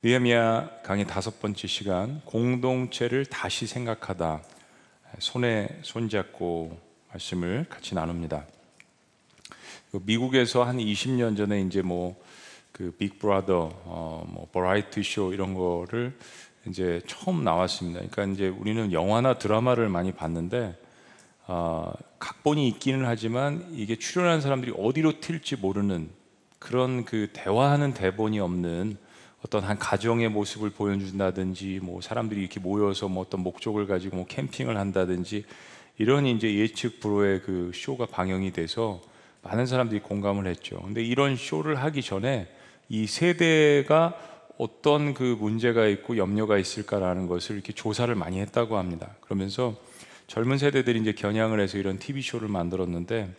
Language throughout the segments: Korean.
느헤미야 강의 다섯 번째 시간 공동체를 다시 생각하다 손에 손잡고 말씀을 같이 나눕니다. 미국에서 한 20년 전에 이제 뭐그 빅브라더 어 뭐 버라이티 쇼 이런 거를 이제 처음 나왔습니다. 그러니까 이제 우리는 영화나 드라마를 많이 봤는데 어, 각본이 있기는 하지만 이게 출연한 사람들이 어디로 튈지 모르는 그런 그 대화하는 대본이 없는 어떤 한 가정의 모습을 보여준다든지 뭐 사람들이 이렇게 모여서 뭐 어떤 목적을 가지고 뭐 캠핑을 한다든지 이런 이제 예측 불허의 그 쇼가 방영이 돼서 많은 사람들이 공감을 했죠. 근데 이런 쇼를 하기 전에 이 세대가 어떤 그 문제가 있고 염려가 있을까라는 것을 이렇게 조사를 많이 했다고 합니다. 그러면서 젊은 세대들이 이제 겨냥을 해서 이런 TV 쇼를 만들었는데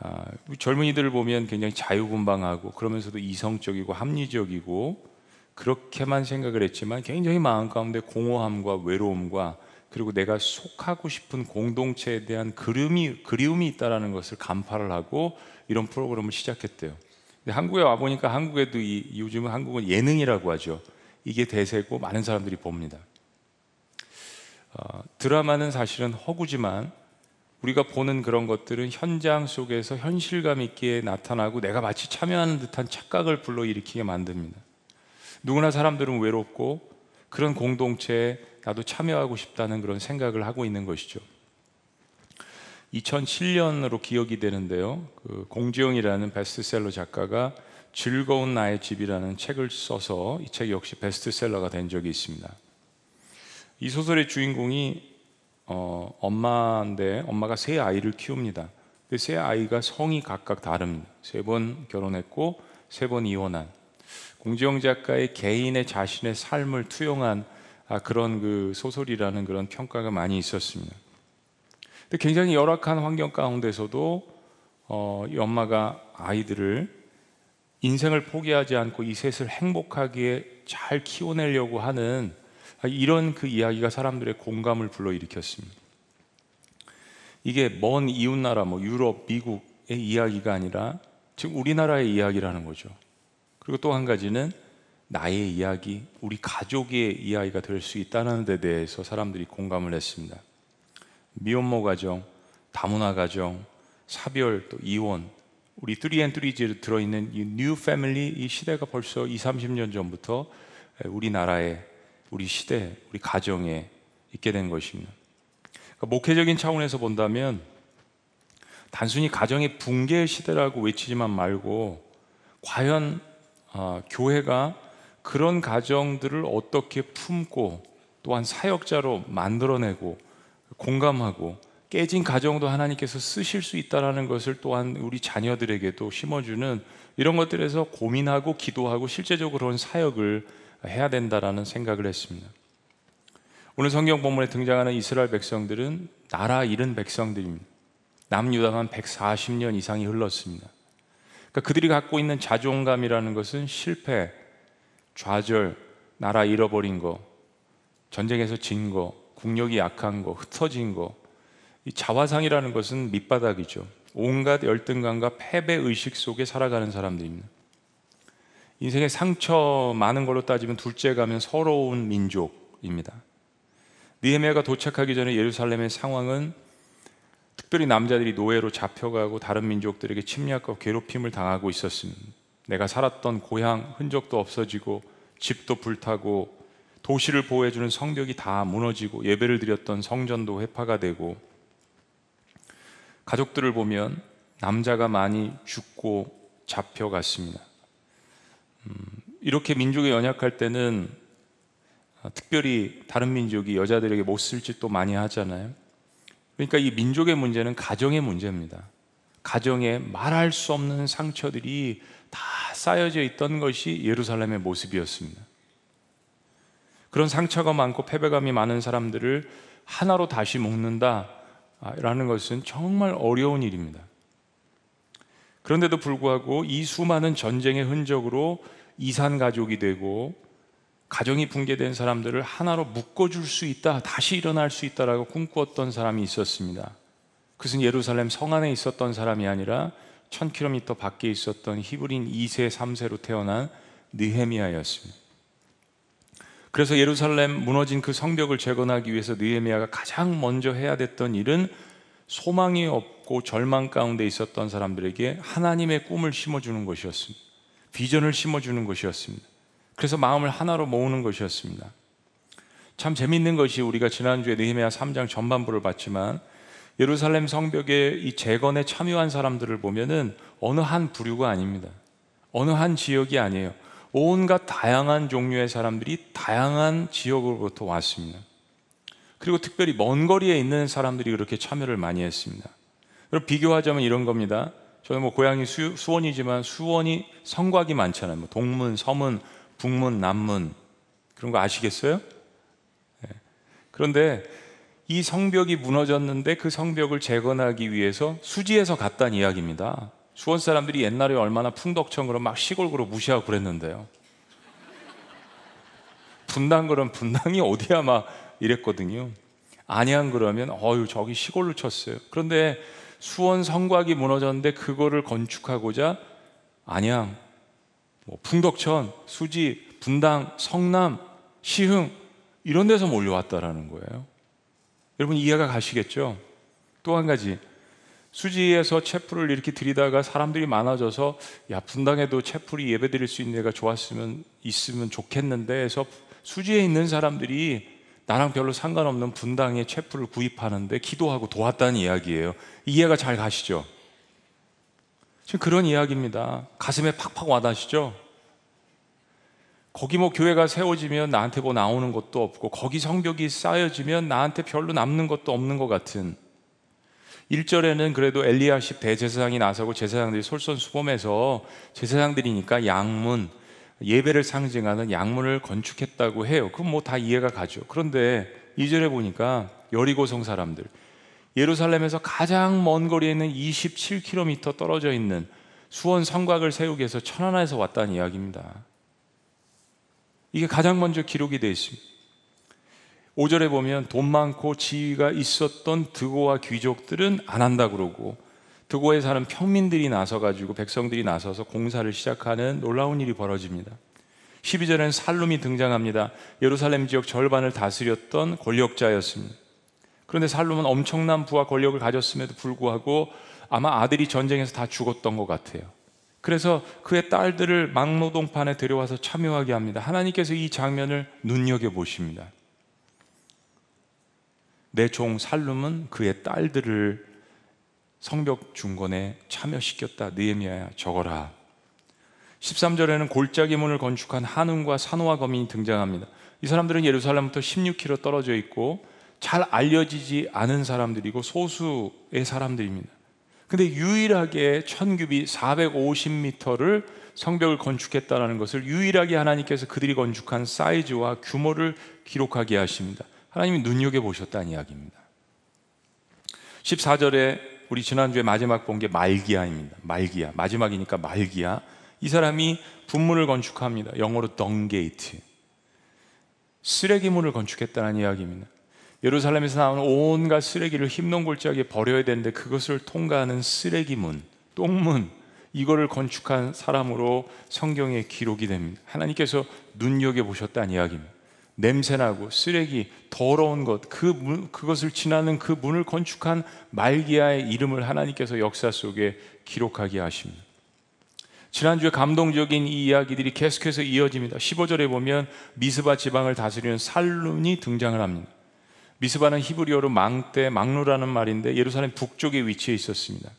아, 젊은이들을 보면 굉장히 자유분방하고 그러면서도 이성적이고 합리적이고 그렇게만 생각을 했지만 굉장히 마음 가운데 공허함과 외로움과 그리고 내가 속하고 싶은 공동체에 대한 그리움이, 그리움이 있다라는 것을 간파를 하고 이런 프로그램을 시작했대요. 근데 한국에 와 보니까 한국에도 이, 요즘은 한국은 예능이라고 하죠. 이게 대세고 많은 사람들이 봅니다. 어, 드라마는 사실은 허구지만 우리가 보는 그런 것들은 현장 속에서 현실감 있게 나타나고 내가 마치 참여하는 듯한 착각을 불러일으키게 만듭니다. 누구나 사람들은 외롭고 그런 공동체에 나도 참여하고 싶다는 그런 생각을 하고 있는 것이죠. 2007년으로 기억이 되는데요. 그 공지영이라는 베스트셀러 작가가 즐거운 나의 집이라는 책을 써서 이 책 역시 베스트셀러가 된 적이 있습니다. 이 소설의 주인공이 어, 엄마인데 엄마가 세 아이를 키웁니다. 그세 아이가 성이 각각 다릅니다. 세 번 결혼했고 세 번 이혼한 공지영 작가의 개인의 자신의 삶을 투영한 아, 그런 그 소설이라는 그런 평가가 많이 있었습니다. 근데 굉장히 열악한 환경 가운데서도 어, 이 엄마가 아이들을 인생을 포기하지 않고 이 셋을 행복하게 잘 키워내려고 하는 아, 이런 그 이야기가 사람들의 공감을 불러일으켰습니다. 이게 먼 이웃 나라, 뭐 유럽, 미국의 이야기가 아니라 지금 우리나라의 이야기라는 거죠. 그리고 또 한 가지는 나의 이야기, 우리 가족의 이야기가 될 수 있다는 데 대해서 사람들이 공감을 했습니다. 미혼모 가정, 다문화 가정, 사별, 또 이혼, 우리 3&3G에 들어있는 이 new family 이 시대가 벌써 2, 30년 전부터 우리나라에, 우리 시대, 우리 가정에 있게 된 것입니다. 그러니까 목회적인 차원에서 본다면 단순히 가정의 붕괴 시대라고 외치지만 말고 과연 어, 교회가 그런 가정들을 어떻게 품고 또한 사역자로 만들어내고 공감하고 깨진 가정도 하나님께서 쓰실 수 있다라는 것을 또한 우리 자녀들에게도 심어주는 이런 것들에서 고민하고 기도하고 실제적으로 그런 사역을 해야 된다라는 생각을 했습니다. 오늘 성경 본문에 등장하는 이스라엘 백성들은 나라 잃은 백성들입니다. 남유다만 140년 이상이 흘렀습니다. 그러니까 그들이 갖고 있는 자존감이라는 것은 실패, 좌절, 나라 잃어버린 거, 전쟁에서 진 거, 국력이 약한 거, 흩어진 거. 이 자화상이라는 것은 밑바닥이죠. 온갖 열등감과 패배 의식 속에 살아가는 사람들입니다. 인생의 상처 많은 걸로 따지면 둘째 가면 서러운 민족입니다. 니에미아가 도착하기 전에 예루살렘의 상황은 특별히 남자들이 노예로 잡혀가고 다른 민족들에게 침략과 괴롭힘을 당하고 있었습니다. 내가 살았던 고향 흔적도 없어지고 집도 불타고 도시를 보호해주는 성벽이 다 무너지고 예배를 드렸던 성전도 회파가 되고 가족들을 보면 남자가 많이 죽고 잡혀갔습니다. 음, 이렇게 민족이 연약할 때는 특별히 다른 민족이 여자들에게 못 쓸 짓도 많이 하잖아요. 그러니까 이 민족의 문제는 가정의 문제입니다. 가정에 말할 수 없는 상처들이 다 쌓여져 있던 것이 예루살렘의 모습이었습니다. 그런 상처가 많고 패배감이 많은 사람들을 하나로 다시 묶는다라는 것은 정말 어려운 일입니다. 그런데도 불구하고 이 수많은 전쟁의 흔적으로 이산 가족이 되고 가정이 붕괴된 사람들을 하나로 묶어줄 수 있다, 다시 일어날 수 있다라고 꿈꾸었던 사람이 있었습니다. 그것은 예루살렘 성 안에 있었던 사람이 아니라 1000km 밖에 있었던 히브린 2세, 3세로 태어난 느헤미야였습니다. 그래서 예루살렘 무너진 그 성벽을 재건하기 위해서 느헤미야가 가장 먼저 해야 됐던 일은 소망이 없고 절망 가운데 있었던 사람들에게 하나님의 꿈을 심어주는 것이었습니다. 비전을 심어주는 것이었습니다. 그래서 마음을 하나로 모으는 것이었습니다. 참 재밌는 것이 우리가 지난주에 느헤미야 3장 전반부를 봤지만 예루살렘 성벽의 이 재건에 참여한 사람들을 보면은 어느 한 부류가 아닙니다. 어느 한 지역이 아니에요. 온갖 다양한 종류의 사람들이 다양한 지역으로부터 왔습니다. 그리고 특별히 먼 거리에 있는 사람들이 그렇게 참여를 많이 했습니다. 그럼 비교하자면 이런 겁니다. 저는 뭐 고향이 수, 수원이지만 수원이 성곽이 많잖아요. 뭐 동문, 서문, 북문, 남문 그런 거 아시겠어요? 네. 그런데 이 성벽이 무너졌는데 그 성벽을 재건하기 위해서 수지에서 갔다는 이야기입니다. 수원 사람들이 옛날에 얼마나 풍덕천그럼 막 시골그로 무시하고 그랬는데요. 분당 그럼 분당이 어디야 막 이랬거든요. 안양 그러면 어유 저기 시골로 쳤어요. 그런데 수원 성곽이 무너졌는데 그거를 건축하고자 안양, 뭐 풍덕천, 수지, 분당, 성남, 시흥 이런 데서 몰려왔다라는 거예요. 여러분 이해가 가시겠죠? 또 한 가지 수지에서 채플을 이렇게 드리다가 사람들이 많아져서 야 분당에도 채플이 예배드릴 수 있는 데가 좋았으면 있으면 좋겠는데 해서 수지에 있는 사람들이 나랑 별로 상관없는 분당에 채플을 구입하는데 기도하고 도왔다는 이야기예요. 이해가 잘 가시죠? 지금 그런 이야기입니다. 가슴에 팍팍 와닿으시죠? 거기 뭐 교회가 세워지면 나한테 뭐 나오는 것도 없고 거기 성벽이 쌓여지면 나한테 별로 남는 것도 없는 것 같은 1절에는 그래도 엘리야십 대제사장이 나서고 제사장들이 솔선수범해서 제사장들이니까 양문 예배를 상징하는 양문을 건축했다고 해요. 그럼 뭐 다 이해가 가죠. 그런데 2절에 보니까 여리고성 사람들 예루살렘에서 가장 먼 거리에 있는 27km 떨어져 있는 수원 성곽을 세우기 위해서 천안에서 왔다는 이야기입니다. 이게 가장 먼저 기록이 되어 있습니다. 5절에 보면 돈 많고 지위가 있었던 드고와 귀족들은 안 한다 그러고 드고에 사는 평민들이 나서 가지고 백성들이 나서서 공사를 시작하는 놀라운 일이 벌어집니다. 12절에는 살룸이 등장합니다. 예루살렘 지역 절반을 다스렸던 권력자였습니다. 그런데 살룸은 엄청난 부와 권력을 가졌음에도 불구하고 아마 아들이 전쟁에서 다 죽었던 것 같아요. 그래서 그의 딸들을 막노동판에 데려와서 참여하게 합니다. 하나님께서 이 장면을 눈여겨 보십니다. 내 종 살룸은 그의 딸들을 성벽 중건에 참여시켰다. 느헤미야야 적어라. 13절에는 골짜기 문을 건축한 한음과 산호와 거민이 등장합니다. 이 사람들은 예루살렘부터 16km 떨어져 있고 잘 알려지지 않은 사람들이고 소수의 사람들입니다. 근데 유일하게 천규비 450m를 성벽을 건축했다는 것을 유일하게 하나님께서 그들이 건축한 사이즈와 규모를 기록하게 하십니다. 하나님이 눈여겨 보셨다는 이야기입니다. 14절에 우리 지난주에 마지막 본 게 말기야입니다. 말기야. 마지막이니까 말기야. 이 사람이 분문을 건축합니다. 영어로 덩게이트. 쓰레기문을 건축했다는 이야기입니다. 예루살렘에서 나오는 온갖 쓰레기를 흰농 골짜기에 버려야 되는데 그것을 통과하는 쓰레기문, 똥문 이거를 건축한 사람으로 성경에 기록이 됩니다. 하나님께서 눈여겨 보셨다는 이야기입니다. 냄새나고 쓰레기, 더러운 것, 그 문, 그것을 지나는 그 문을 건축한 말기야의 이름을 하나님께서 역사 속에 기록하게 하십니다. 지난주에 감동적인 이 이야기들이 계속해서 이어집니다. 15절에 보면 미스바 지방을 다스리는 살룬이 등장을 합니다. 미스바는 히브리어로 망대, 망루라는 말인데 예루살렘 북쪽에 위치해 있었습니다.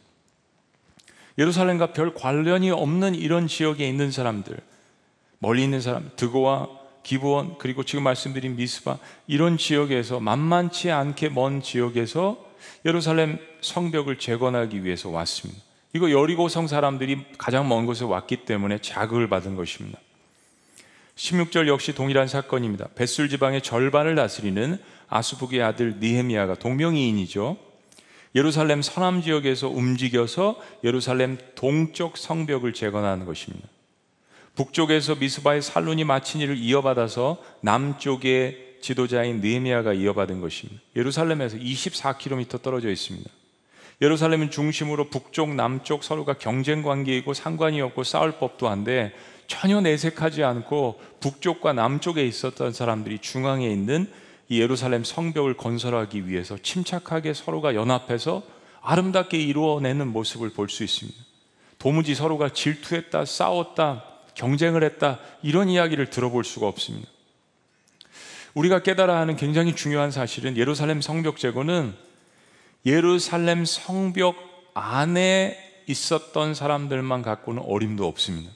예루살렘과 별 관련이 없는 이런 지역에 있는 사람들, 멀리 있는 사람, 드고와 기브원 그리고 지금 말씀드린 미스바 이런 지역에서 만만치 않게 먼 지역에서 예루살렘 성벽을 재건하기 위해서 왔습니다. 이거 여리고성 사람들이 가장 먼 곳에 왔기 때문에 자극을 받은 것입니다. 16절 역시 동일한 사건입니다. 벳술 지방의 절반을 다스리는 아수북의 아들 니헤미야가 동명이인이죠. 예루살렘 서남 지역에서 움직여서 예루살렘 동쪽 성벽을 재건하는 것입니다. 북쪽에서 미스바의 살룬이 마친 일을 이어받아서 남쪽의 지도자인 느헤미야가 이어받은 것입니다. 예루살렘에서 24km 떨어져 있습니다. 예루살렘은 중심으로 북쪽, 남쪽 서로가 경쟁 관계이고 상관이 없고 싸울 법도 한데 전혀 내색하지 않고 북쪽과 남쪽에 있었던 사람들이 중앙에 있는 이 예루살렘 성벽을 건설하기 위해서 침착하게 서로가 연합해서 아름답게 이루어내는 모습을 볼 수 있습니다. 도무지 서로가 질투했다, 싸웠다, 경쟁을 했다, 이런 이야기를 들어볼 수가 없습니다. 우리가 깨달아야 하는 굉장히 중요한 사실은 예루살렘 성벽 제거는 예루살렘 성벽 안에 있었던 사람들만 갖고는 어림도 없습니다.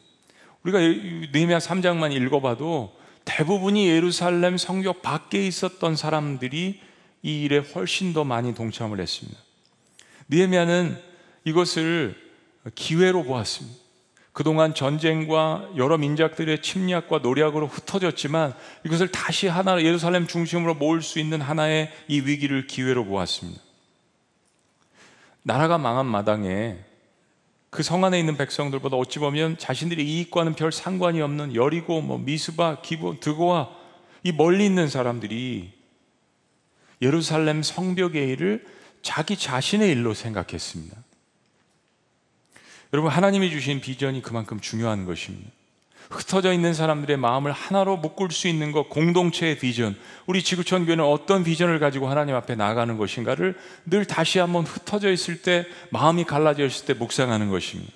우리가 느헤미야 3장만 읽어봐도 대부분이 예루살렘 성벽 밖에 있었던 사람들이 이 일에 훨씬 더 많이 동참을 했습니다. 느헤미야는 이것을 기회로 보았습니다. 그동안 전쟁과 여러 민족들의 침략과 노력으로 흩어졌지만 이것을 다시 하나 예루살렘 중심으로 모을 수 있는 하나의 이 위기를 기회로 보았습니다. 나라가 망한 마당에 그 성 안에 있는 백성들보다 어찌 보면 자신들의 이익과는 별 상관이 없는 여리고 뭐 미스바 기본 드고와 이 멀리 있는 사람들이 예루살렘 성벽의 일을 자기 자신의 일로 생각했습니다. 여러분 하나님이 주신 비전이 그만큼 중요한 것입니다. 흩어져 있는 사람들의 마음을 하나로 묶을 수 있는 것 공동체의 비전. 우리 지구촌 교회는 어떤 비전을 가지고 하나님 앞에 나가는 것인가를 늘 다시 한번 흩어져 있을 때 마음이 갈라져 있을 때 묵상하는 것입니다.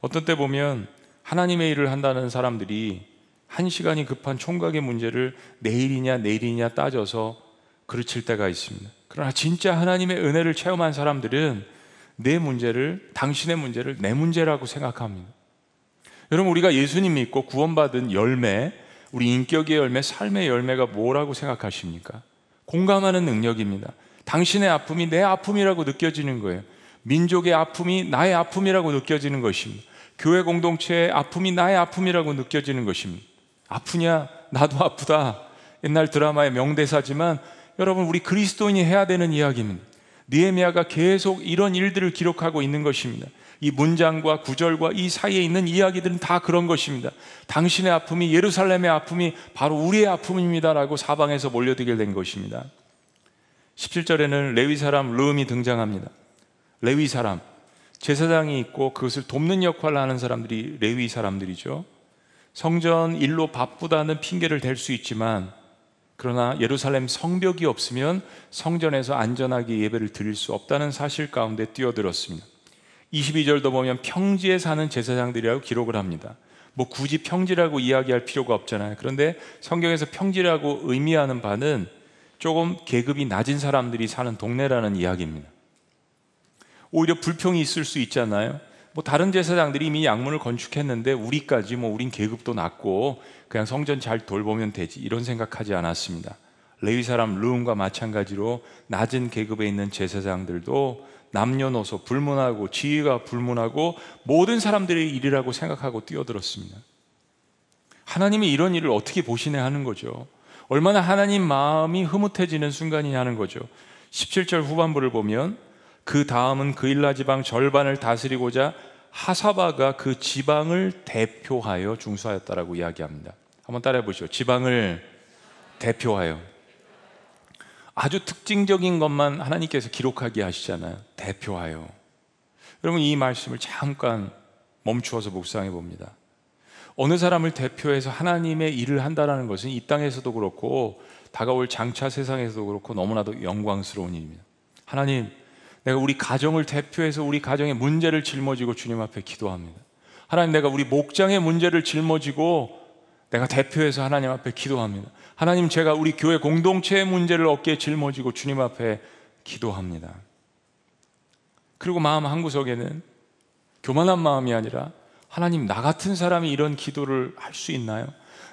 어떤 때 보면 하나님의 일을 한다는 사람들이 한 시간이 급한 총각의 문제를 내일이냐 내일이냐 따져서 그르칠 때가 있습니다. 그러나 진짜 하나님의 은혜를 체험한 사람들은 내 문제를 당신의 문제를 내 문제라고 생각합니다. 여러분 우리가 예수님 믿고 구원받은 열매, 우리 인격의 열매, 삶의 열매가 뭐라고 생각하십니까? 공감하는 능력입니다. 당신의 아픔이 내 아픔이라고 느껴지는 거예요. 민족의 아픔이 나의 아픔이라고 느껴지는 것입니다. 교회 공동체의 아픔이 나의 아픔이라고 느껴지는 것입니다. 아프냐? 나도 아프다. 옛날 드라마의 명대사지만 여러분 우리 그리스도인이 해야 되는 이야기입니다. 니에미아가 계속 이런 일들을 기록하고 있는 것입니다. 이 문장과 구절과 이 사이에 있는 이야기들은 다 그런 것입니다. 당신의 아픔이 예루살렘의 아픔이 바로 우리의 아픔입니다라고 사방에서 몰려들게 된 것입니다. 17절에는 레위 사람 르음이 등장합니다. 레위 사람 제사장이 있고 그것을 돕는 역할을 하는 사람들이 레위 사람들이죠. 성전 일로 바쁘다는 핑계를 댈 수 있지만 그러나 예루살렘 성벽이 없으면 성전에서 안전하게 예배를 드릴 수 없다는 사실 가운데 뛰어들었습니다. 22절도 보면 평지에 사는 제사장들이라고 기록을 합니다. 뭐 굳이 평지라고 이야기할 필요가 없잖아요. 그런데 성경에서 평지라고 의미하는 바는 조금 계급이 낮은 사람들이 사는 동네라는 이야기입니다. 오히려 불평이 있을 수 있잖아요. 뭐 다른 제사장들이 이미 양문을 건축했는데 우리까지 뭐 우린 계급도 낮고 그냥 성전 잘 돌보면 되지 이런 생각하지 않았습니다. 레위 사람 르움과 마찬가지로 낮은 계급에 있는 제사장들도 남녀노소 불문하고 지위가 불문하고 모든 사람들의 일이라고 생각하고 뛰어들었습니다. 하나님이 이런 일을 어떻게 보시네 하는 거죠. 얼마나 하나님 마음이 흐뭇해지는 순간이냐 는 거죠. 17절 후반부를 보면 그 다음은 그일라 지방 절반을 다스리고자 하사바가 그 지방을 대표하여 중수하였다라고 이야기합니다. 한번 따라해 보시죠. 지방을 대표하여. 아주 특징적인 것만 하나님께서 기록하게 하시잖아요. 대표하여. 여러분 이 말씀을 잠깐 멈추어서 묵상해 봅니다. 어느 사람을 대표해서 하나님의 일을 한다는 것은 이 땅에서도 그렇고 다가올 장차 세상에서도 그렇고 너무나도 영광스러운 일입니다. 하나님, 내가 우리 가정을 대표해서 우리 가정의 문제를 짊어지고 주님 앞에 기도합니다. 하나님, 내가 우리 목장의 문제를 짊어지고 내가 대표해서 하나님 앞에 기도합니다. 하나님, 제가 우리 교회 공동체의 문제를 어깨에 짊어지고 주님 앞에 기도합니다. 그리고 마음 한구석에는 교만한 마음이 아니라 하나님, 나 같은 사람이 이런 기도를 할 수 있나요?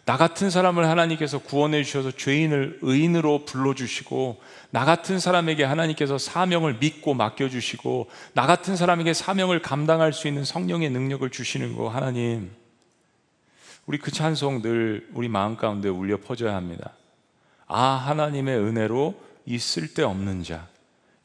나 같은 사람을 하나님께서 구원해 주셔서 죄인을 의인으로 불러주시고, 나 같은 사람에게 하나님께서 사명을 믿고 맡겨주시고, 나 같은 사람에게 사명을 감당할 수 있는 성령의 능력을 주시는 거, 하나님. 우리 그 찬송 늘 우리 마음 가운데 울려 퍼져야 합니다. 아, 하나님의 은혜로 이 쓸데없는 자.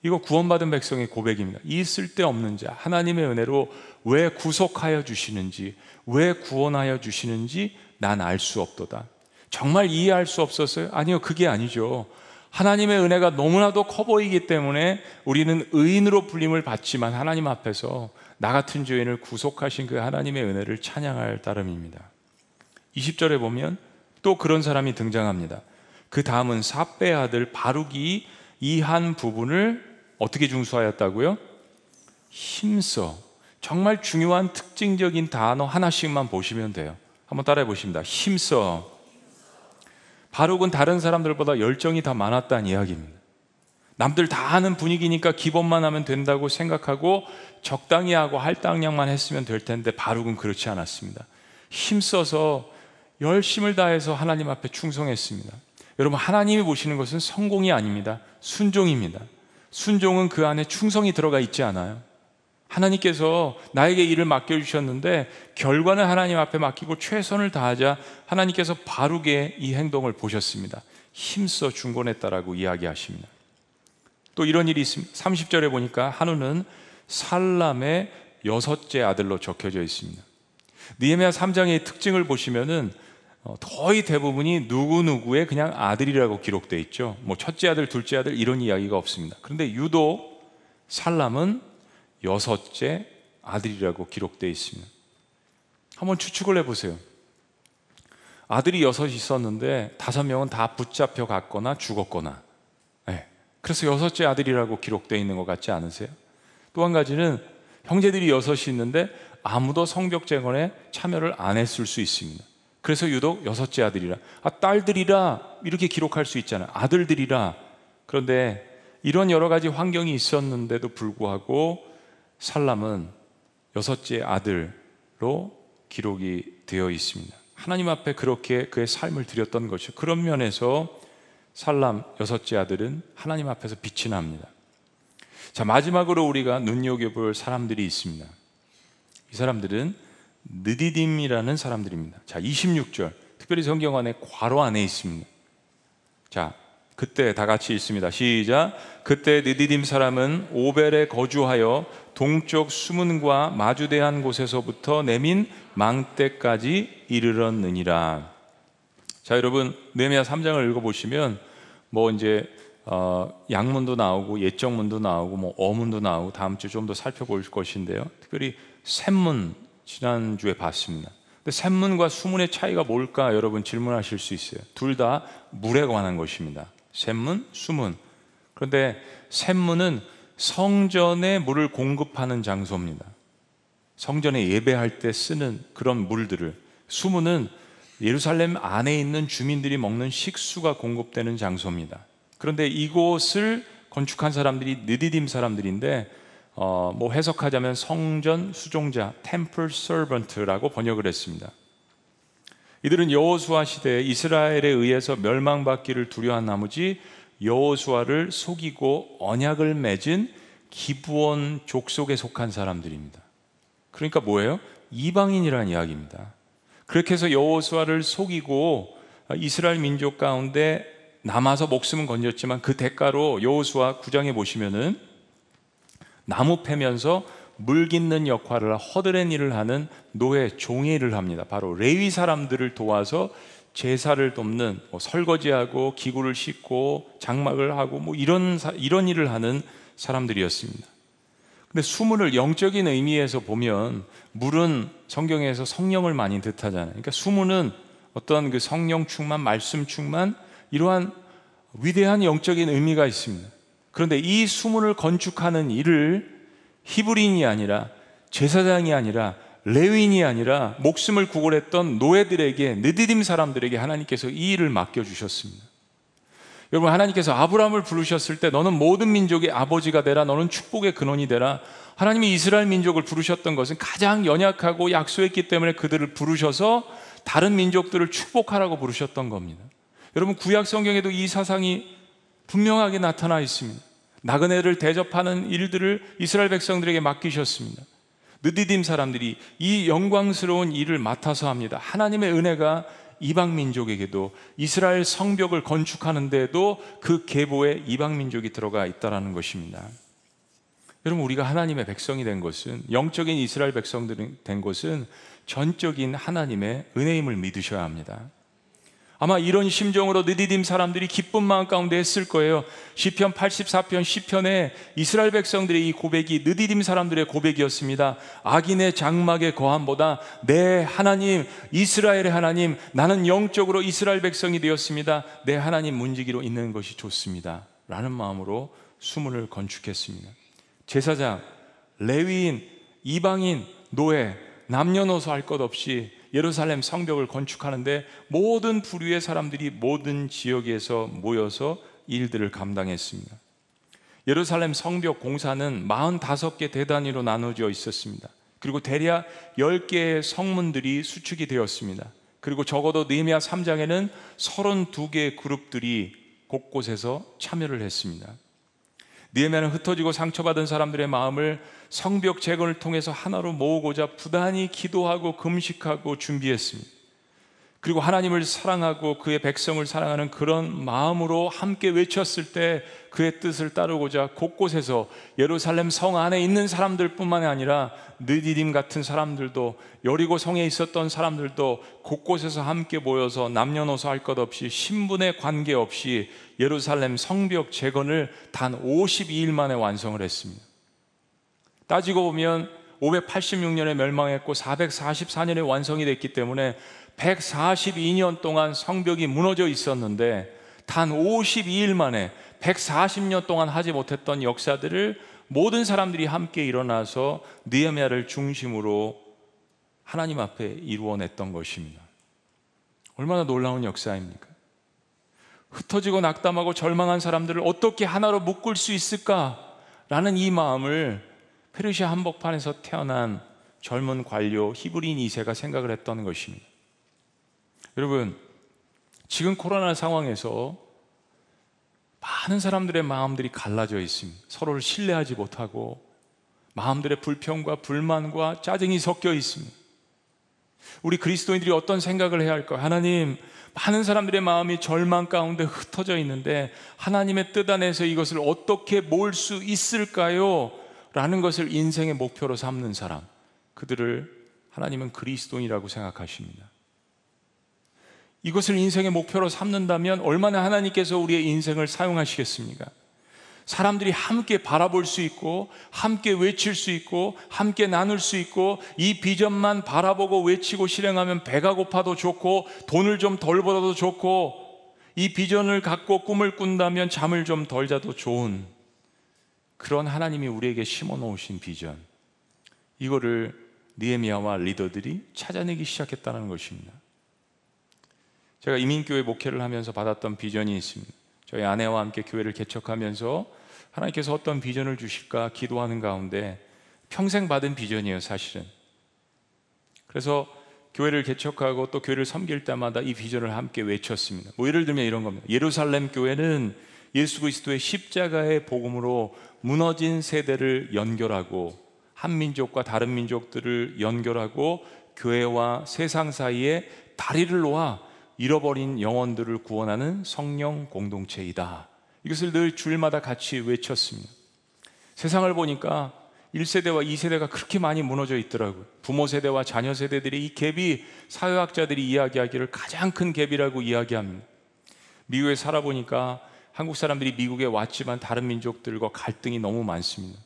이거 구원받은 백성의 고백입니다. 이 쓸데없는 자. 하나님의 은혜로 왜 구속하여 주시는지, 왜 구원하여 주시는지 난 알 수 없도다. 정말 이해할 수 없었어요? 아니요, 그게 아니죠. 하나님의 은혜가 너무나도 커 보이기 때문에 우리는 의인으로 불림을 받지만 하나님 앞에서 나 같은 죄인을 구속하신 그 하나님의 은혜를 찬양할 따름입니다. 20절에 보면 또 그런 사람이 등장합니다. 그 다음은 사페 아들 바룩이 이 한 부분을 어떻게 중수하였다고요? 힘써. 정말 중요한 특징적인 단어 하나씩만 보시면 돼요. 한번 따라해 보십니다. 힘써. 바룩은 다른 사람들보다 열정이 더 많았다는 이야기입니다. 남들 다 하는 분위기니까 기본만 하면 된다고 생각하고 적당히 하고 할당량만 했으면 될 텐데 바룩은 그렇지 않았습니다. 힘써서 열심을 다해서 하나님 앞에 충성했습니다. 여러분 하나님이 보시는 것은 성공이 아닙니다. 순종입니다. 순종은 그 안에 충성이 들어가 있지 않아요. 하나님께서 나에게 일을 맡겨주셨는데 결과는 하나님 앞에 맡기고 최선을 다하자 하나님께서 바르게 이 행동을 보셨습니다. 힘써 중건했다라고 이야기하십니다. 또 이런 일이 있습니다. 30절에 보니까 한우는 살람의 여섯째 아들로 적혀져 있습니다. 니에미야 3장의 특징을 보시면은 어, 거의 대부분이 누구누구의 그냥 아들이라고 기록되어 있죠. 뭐 첫째 아들, 둘째 아들 이런 이야기가 없습니다. 그런데 유독 살람은 여섯째 아들이라고 기록되어 있습니다. 한번 추측을 해보세요. 아들이 여섯 있었는데 다섯 명은 다 붙잡혀 갔거나 죽었거나. 네. 그래서 여섯째 아들이라고 기록되어 있는 것 같지 않으세요? 또 한 가지는 형제들이 여섯이 있는데 아무도 성벽 재건에 참여를 안 했을 수 있습니다. 그래서 유독 여섯째 아들이라, 아, 딸들이라 이렇게 기록할 수 있잖아요. 아들들이라. 그런데 이런 여러 가지 환경이 있었는데도 불구하고 살람은 여섯째 아들로 기록이 되어 있습니다. 하나님 앞에 그렇게 그의 삶을 드렸던 것이죠. 그런 면에서 살람 여섯째 아들은 하나님 앞에서 빛이 납니다. 자, 마지막으로 우리가 눈여겨볼 사람들이 있습니다. 이 사람들은 느디딤이라는 사람들입니다. 자, 26절. 특별히 성경 안에 괄호 안에 있습니다. 자, 그때 다 같이 있습니다. 시작. 그때 느디딤 사람은 오벨에 거주하여 동쪽 수문과 마주대한 곳에서부터 내민 망대까지 이르렀느니라. 자, 여러분, 느헤미야 3장을 읽어 보시면 뭐 이제 어, 양문도 나오고 예정문도 나오고 뭐 어문도 나오고 다음 주 좀 더 살펴볼 것인데요. 특별히 샘문 지난주에 봤습니다. 근데 샘문과 수문의 차이가 뭘까 여러분 질문하실 수 있어요. 둘 다 물에 관한 것입니다. 샘문, 수문. 그런데 샘문은 성전에 물을 공급하는 장소입니다. 성전에 예배할 때 쓰는 그런 물들을 수문은 예루살렘 안에 있는 주민들이 먹는 식수가 공급되는 장소입니다. 그런데 이곳을 건축한 사람들이 느디딤 사람들인데 어, 뭐 해석하자면 성전 수종자 (temple servant)라고 번역을 했습니다. 이들은 여호수아 시대에 이스라엘에 의해서 멸망받기를 두려워한 나머지 여호수아를 속이고 언약을 맺은 기부원 족속에 속한 사람들입니다. 그러니까 뭐예요? 이방인이라는 이야기입니다. 그렇게 해서 여호수아를 속이고 이스라엘 민족 가운데 남아서 목숨은 건졌지만 그 대가로 여호수아 9장에 보시면은 나무 패면서 물 깃는 역할을 허드렛 일을 하는 노예 종의 일을 합니다. 바로 레위 사람들을 도와서 제사를 돕는 뭐 설거지하고 기구를 싣고 장막을 하고 뭐 이런 이런 일을 하는 사람들이었습니다. 근데 수문을 영적인 의미에서 보면 물은 성경에서 성령을 많이 뜻하잖아요. 그러니까 수문은 어떤 그 성령 충만, 말씀 충만 이러한 위대한 영적인 의미가 있습니다. 그런데 이 수문을 건축하는 일을 히브리인이 아니라 제사장이 아니라 레위인이 아니라 목숨을 구걸했던 노예들에게 느디딤 사람들에게 하나님께서 이 일을 맡겨 주셨습니다. 여러분 하나님께서 아브라함을 부르셨을 때 너는 모든 민족의 아버지가 되라 너는 축복의 근원이 되라 하나님이 이스라엘 민족을 부르셨던 것은 가장 연약하고 약소했기 때문에 그들을 부르셔서 다른 민족들을 축복하라고 부르셨던 겁니다. 여러분 구약 성경에도 이 사상이 분명하게 나타나 있습니다. 나그네를 대접하는 일들을 이스라엘 백성들에게 맡기셨습니다. 느디딤 사람들이 이 영광스러운 일을 맡아서 합니다. 하나님의 은혜가 이방 민족에게도 이스라엘 성벽을 건축하는 데도 그 계보에 이방 민족이 들어가 있다라는 것입니다. 여러분 우리가 하나님의 백성이 된 것은 영적인 이스라엘 백성들이 된 것은 전적인 하나님의 은혜임을 믿으셔야 합니다. 아마 이런 심정으로 느디딤 사람들이 기쁜 마음 가운데 했을 거예요. 시편 84편 시편에 이스라엘 백성들의 이 고백이 느디딤 사람들의 고백이었습니다. 악인의 장막의 거함보다 내 하나님 이스라엘의 하나님 나는 영적으로 이스라엘 백성이 되었습니다. 내 하나님 문지기로 있는 것이 좋습니다. 라는 마음으로 수문을 건축했습니다. 제사장, 레위인, 이방인, 노예, 남녀노소 할 것 없이 예루살렘 성벽을 건축하는데 모든 부류의 사람들이 모든 지역에서 모여서 일들을 감당했습니다. 예루살렘 성벽 공사는 45개 대단위로 나눠져 있었습니다. 그리고 대략 10개의 성문들이 수축이 되었습니다. 그리고 적어도 느헤미야 3장에는 32개의 그룹들이 곳곳에서 참여를 했습니다. 느헤미야는 흩어지고 상처받은 사람들의 마음을 성벽 재건을 통해서 하나로 모으고자 부단히 기도하고 금식하고 준비했습니다. 그리고 하나님을 사랑하고 그의 백성을 사랑하는 그런 마음으로 함께 외쳤을 때 그의 뜻을 따르고자 곳곳에서 예루살렘 성 안에 있는 사람들뿐만이 아니라 느디림 같은 사람들도 여리고 성에 있었던 사람들도 곳곳에서 함께 모여서 남녀노소 할 것 없이 신분에 관계없이 예루살렘 성벽 재건을 단 52일 만에 완성을 했습니다. 따지고 보면 586년에 멸망했고 444년에 완성이 됐기 때문에 142년 동안 성벽이 무너져 있었는데 단 52일 만에 140년 동안 하지 못했던 역사들을 모든 사람들이 함께 일어나서 느헤미야를 중심으로 하나님 앞에 이루어냈던 것입니다. 얼마나 놀라운 역사입니까? 흩어지고 낙담하고 절망한 사람들을 어떻게 하나로 묶을 수 있을까라는 이 마음을 페르시아 한복판에서 태어난 젊은 관료 히브리인 2세가 생각을 했던 것입니다. 여러분, 지금 코로나 상황에서 많은 사람들의 마음들이 갈라져 있습니다. 서로를 신뢰하지 못하고 마음들의 불평과 불만과 짜증이 섞여 있습니다. 우리 그리스도인들이 어떤 생각을 해야 할까요? 하나님, 많은 사람들의 마음이 절망 가운데 흩어져 있는데 하나님의 뜻 안에서 이것을 어떻게 모을 수 있을까요? 라는 것을 인생의 목표로 삼는 사람, 그들을 하나님은 그리스도인이라고 생각하십니다. 이것을 인생의 목표로 삼는다면 얼마나 하나님께서 우리의 인생을 사용하시겠습니까? 사람들이 함께 바라볼 수 있고, 함께 외칠 수 있고, 함께 나눌 수 있고, 이 비전만 바라보고 외치고 실행하면 배가 고파도 좋고, 돈을 좀 덜 벌어도 좋고, 이 비전을 갖고 꿈을 꾼다면 잠을 좀 덜 자도 좋은 그런 하나님이 우리에게 심어 놓으신 비전. 이거를 니에미아와 리더들이 찾아내기 시작했다는 것입니다. 제가 이민교회 목회를 하면서 받았던 비전이 있습니다. 저희 아내와 함께 교회를 개척하면서 하나님께서 어떤 비전을 주실까 기도하는 가운데 평생 받은 비전이에요, 사실은. 그래서 교회를 개척하고 또 교회를 섬길 때마다 이 비전을 함께 외쳤습니다. 뭐 예를 들면 이런 겁니다. 예루살렘 교회는 예수 그리스도의 십자가의 복음으로 무너진 세대를 연결하고 한 민족과 다른 민족들을 연결하고 교회와 세상 사이에 다리를 놓아 잃어버린 영혼들을 구원하는 성령 공동체이다. 이것을 늘 주일마다 같이 외쳤습니다. 세상을 보니까 1세대와 2세대가 그렇게 많이 무너져 있더라고요. 부모 세대와 자녀 세대들의 이 갭이 사회학자들이 이야기하기를 가장 큰 갭이라고 이야기합니다. 미국에 살아보니까 한국 사람들이 미국에 왔지만 다른 민족들과 갈등이 너무 많습니다.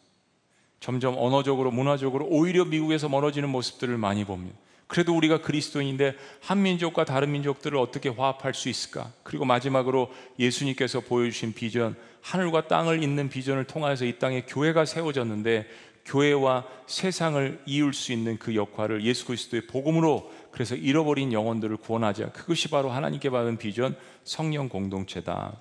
점점 언어적으로, 문화적으로 오히려 미국에서 멀어지는 모습들을 많이 봅니다. 그래도 우리가 그리스도인인데 한 민족과 다른 민족들을 어떻게 화합할 수 있을까? 그리고 마지막으로 예수님께서 보여주신 비전, 하늘과 땅을 잇는 비전을 통해서 이 땅에 교회가 세워졌는데 교회와 세상을 이을 수 있는 그 역할을 예수 그리스도의 복음으로 그래서 잃어버린 영혼들을 구원하자. 그것이 바로 하나님께 받은 비전, 성령 공동체다.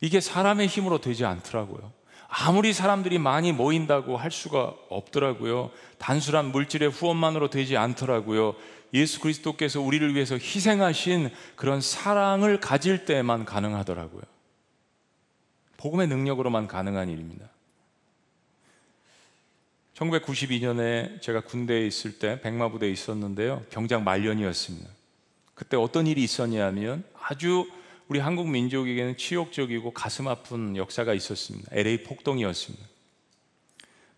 이게 사람의 힘으로 되지 않더라고요. 아무리 사람들이 많이 모인다고 할 수가 없더라고요. 단순한 물질의 후원만으로 되지 않더라고요. 예수 그리스도께서 우리를 위해서 희생하신 그런 사랑을 가질 때만 가능하더라고요. 복음의 능력으로만 가능한 일입니다. 1992년에 제가 군대에 있을 때 백마부대에 있었는데요. 병장 말년이었습니다. 그때 어떤 일이 있었냐면 아주 우리 한국 민족에게는 치욕적이고 가슴 아픈 역사가 있었습니다. LA 폭동이었습니다.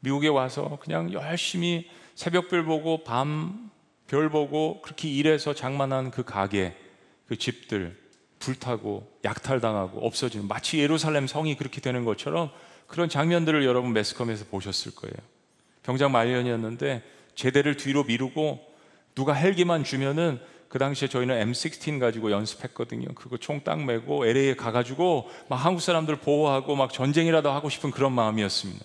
미국에 와서 그냥 열심히 새벽별 보고 밤 별 보고 그렇게 일해서 장만한 그 가게 그 집들 불타고 약탈당하고 없어지는 마치 예루살렘 성이 그렇게 되는 것처럼 그런 장면들을 여러분 매스컴에서 보셨을 거예요. 병장 말년이었는데 제대를 뒤로 미루고 누가 헬기만 주면은 그 당시에 저희는 M16 가지고 연습했거든요. 그거 총 딱 메고 LA에 가가지고 막 한국 사람들 보호하고 막 전쟁이라도 하고 싶은 그런 마음이었습니다.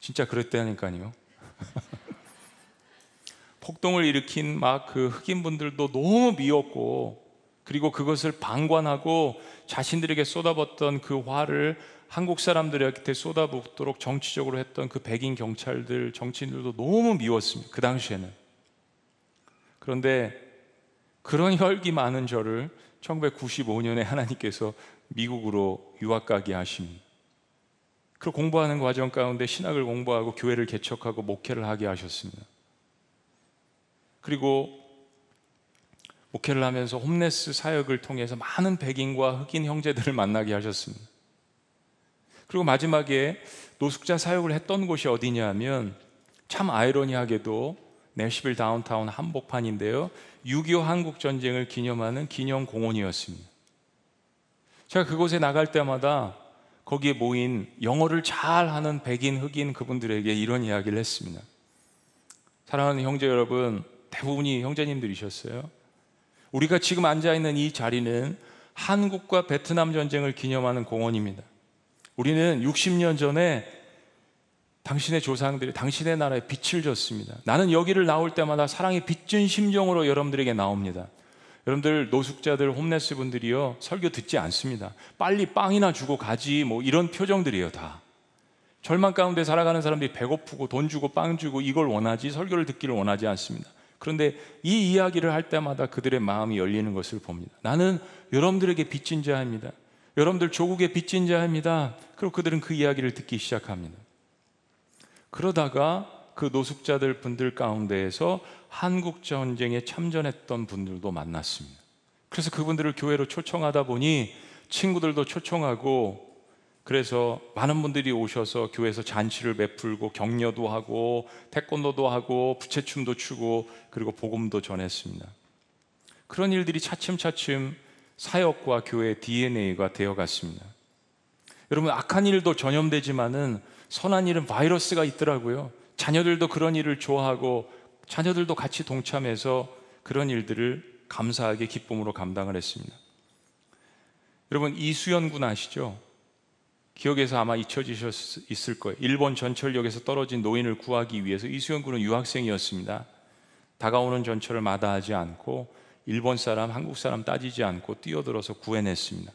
진짜 그랬다니까요. 폭동을 일으킨 막 그 흑인 분들도 너무 미웠고 그리고 그것을 방관하고 자신들에게 쏟아붓던 그 화를 한국 사람들에게 쏟아붓도록 정치적으로 했던 그 백인 경찰들, 정치인들도 너무 미웠습니다. 그 당시에는. 그런데 그런 혈기 많은 저를 1995년에 하나님께서 미국으로 유학 가게 하십니다. 그 공부하는 과정 가운데 신학을 공부하고 교회를 개척하고 목회를 하게 하셨습니다. 그리고 목회를 하면서 홈레스 사역을 통해서 많은 백인과 흑인 형제들을 만나게 하셨습니다. 그리고 마지막에 노숙자 사역을 했던 곳이 어디냐 하면 참 아이러니하게도 내시빌 다운타운 한복판인데요. 6.25 한국 전쟁을 기념하는 기념 공원이었습니다. 제가 그곳에 나갈 때마다 거기에 모인 영어를 잘 하는 백인, 흑인 그분들에게 이런 이야기를 했습니다. 사랑하는 형제 여러분, 대부분이 형제님들이셨어요. 우리가 지금 앉아 있는 이 자리는 한국과 베트남 전쟁을 기념하는 공원입니다. 우리는 60년 전에 당신의 조상들이 당신의 나라에 빛을 줬습니다. 나는 여기를 나올 때마다 사랑이 빚진 심정으로 여러분들에게 나옵니다. 여러분들 노숙자들 홈레스 분들이요 설교 듣지 않습니다. 빨리 빵이나 주고 가지 뭐 이런 표정들이에요 다. 절망 가운데 살아가는 사람들이 배고프고 돈 주고 빵 주고 이걸 원하지 설교를 듣기를 원하지 않습니다. 그런데 이 이야기를 할 때마다 그들의 마음이 열리는 것을 봅니다. 나는 여러분들에게 빚진 자입니다. 여러분들 조국의 빚진 자입니다. 그리고 그들은 그 이야기를 듣기 시작합니다. 그러다가 그 노숙자들 분들 가운데에서 한국 전쟁에 참전했던 분들도 만났습니다. 그래서 그분들을 교회로 초청하다 보니 친구들도 초청하고 그래서 많은 분들이 오셔서 교회에서 잔치를 베풀고 격려도 하고 태권도도 하고 부채춤도 추고 그리고 복음도 전했습니다. 그런 일들이 차츰차츰 사역과 교회의 DNA가 되어 갔습니다. 여러분 악한 일도 전염되지만은 선한 일은 바이러스가 있더라고요. 자녀들도 그런 일을 좋아하고 자녀들도 같이 동참해서 그런 일들을 감사하게 기쁨으로 감당을 했습니다. 여러분 이수연 군 아시죠? 기억에서 아마 잊혀지셨을 거예요. 일본 전철역에서 떨어진 노인을 구하기 위해서 이수연 군은 유학생이었습니다. 다가오는 전철을 마다하지 않고 일본 사람, 한국 사람 따지지 않고 뛰어들어서 구해냈습니다.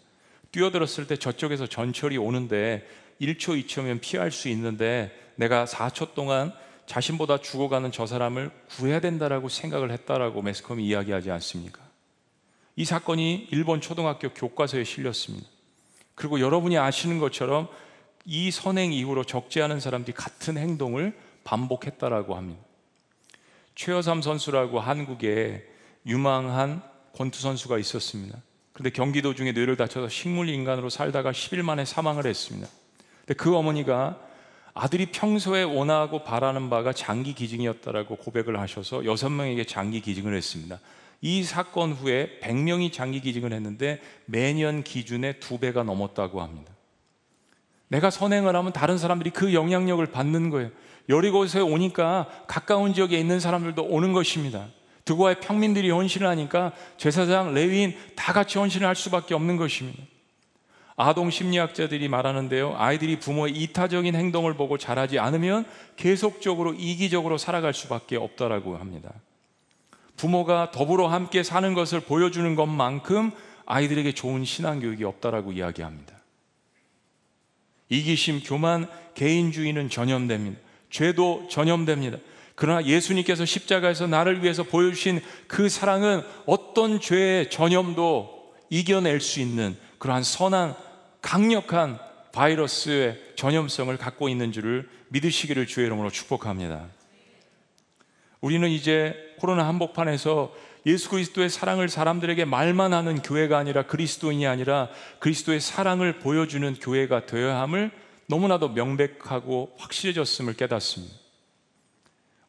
뛰어들었을 때 저쪽에서 전철이 오는데 1초, 2초면 피할 수 있는데 내가 4초 동안 자신보다 죽어가는 저 사람을 구해야 된다라고 생각을 했다라고 매스컴이 이야기하지 않습니까? 이 사건이 일본 초등학교 교과서에 실렸습니다. 그리고 여러분이 아시는 것처럼 이 선행 이후로 적지 않은 사람들이 같은 행동을 반복했다라고 합니다. 최여삼 선수라고 한국에 유망한 권투 선수가 있었습니다. 그런데 경기도 중에 뇌를 다쳐서 식물 인간으로 살다가 10일 만에 사망을 했습니다. 근데 그 어머니가 아들이 평소에 원하고 바라는 바가 장기 기증이었다라고 고백을 하셔서 여섯 명에게 장기 기증을 했습니다. 이 사건 후에 100명이 장기 기증을 했는데 매년 기준의 두 배가 넘었다고 합니다. 내가 선행을 하면 다른 사람들이 그 영향력을 받는 거예요. 여리고에 오니까 가까운 지역에 있는 사람들도 오는 것입니다. 드고아의 평민들이 헌신을 하니까 제사장, 레위인 다 같이 헌신을 할 수밖에 없는 것입니다. 아동 심리학자들이 말하는데요. 아이들이 부모의 이타적인 행동을 보고 자라지 않으면 계속적으로 이기적으로 살아갈 수밖에 없다라고 합니다. 부모가 더불어 함께 사는 것을 보여주는 것만큼 아이들에게 좋은 신앙 교육이 없다라고 이야기합니다. 이기심, 교만, 개인주의는 전염됩니다. 죄도 전염됩니다. 그러나 예수님께서 십자가에서 나를 위해서 보여주신 그 사랑은 어떤 죄의 전염도 이겨낼 수 있는 그러한 선한 강력한 바이러스의 전염성을 갖고 있는 줄을 믿으시기를 주의 이름으로 축복합니다. 우리는 이제 코로나 한복판에서 예수 그리스도의 사랑을 사람들에게 말만 하는 교회가 아니라 그리스도인이 아니라 그리스도의 사랑을 보여주는 교회가 되어야 함을 너무나도 명백하고 확실해졌음을 깨닫습니다.